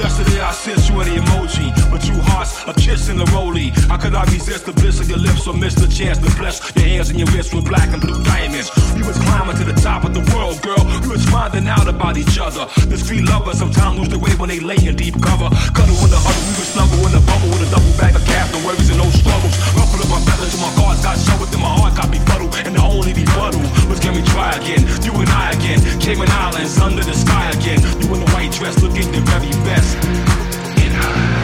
Yesterday I sent you an emoji with two hearts, a kiss and a rollie. I could I resist the bliss of your lips or miss the chance to bless your hands and your wrists with black and blue diamonds. You was climbing to the top of the world, girl. You was finding out about each other. The street lovers sometimes lose their way when they lay in deep cover. Cuddle with the huddle, we would snuggle in the bubble with a double bag of cap, no worries and no struggles. My feathers my guards got shut within my heart got befuddled, and the only befuddled was can we try again? You and I again, Cayman Islands under the sky again. You in the white dress, looking the very best. In her.